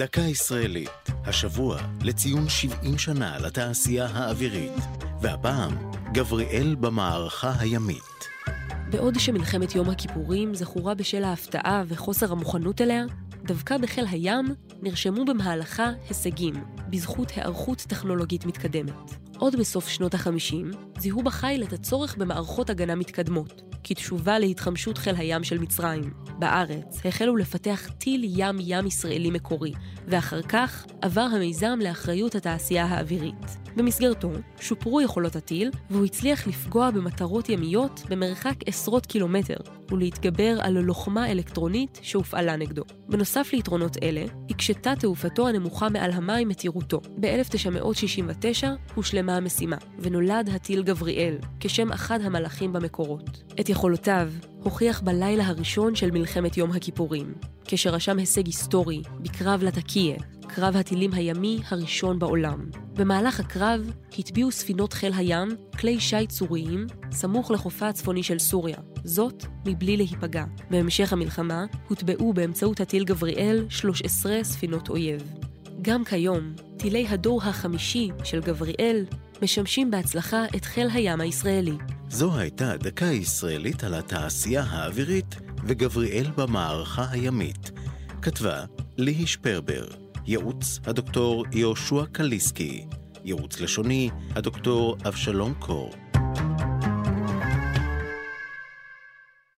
דקה ישראלית, השבוע לציון 70 שנה לתעשייה האווירית, והפעם גבריאל במערכה הימית. בעוד שמלחמת יום הכיפורים זכורה בשל ההפתעה וחוסר המוכנות אליה, דווקא בחיל הים נרשמו במהלכה הישגים, בזכות היערכות טכנולוגית מתקדמת. עוד בסוף שנות ה-50 זיהו בחיל את הצורך במערכות הגנה מתקדמות, כתשובה להתחמשות חיל הים של מצרים. בארץ החלו לפתח טיל ים-ים ישראלי מקורי, ואחר כך עבר המיזם לאחריות התעשייה האווירית. במסגרתו שופרו יכולות הטיל, והוא הצליח לפגוע במטרות ימיות במרחק עשרות קילומטר, ולהתגבר על לוחמה אלקטרונית שהופעלה נגדו. בנוסף ליתרונות אלה, הקשתה תעופתו הנמוכה מעל המים את יירוטו. ב-1969 הושלמה המשימה, ונולד הטיל גבריאל, כשם אחד המלאכים במקורות. את יכולותיו הוכיח בלילה הראשון של מלחמת יום הכיפורים, כשרשם הישג היסטורי בקרב לטקיה, קרב הטילים הימי הראשון בעולם. במהלך הקרב הטביעו ספינות חיל הים כלי שיט סוריים סמוך לחופה הצפוני של סוריה, זאת מבלי להיפגע. בהמשך המלחמה הוטבעו באמצעות הטיל גבריאל 13 ספינות אויב. גם כיום, טילי הדור החמישי של גבריאל משמשים בהצלחה את חיל הים הישראלי. זו הייתה דקה ישראלית על התעשייה האווירית וגבריאל במערכה הימית. כתבה ליהי שפרבר, ייעוץ הדוקטור יהושע קליסקי, ייעוץ לשוני הדוקטור אבשלום קור.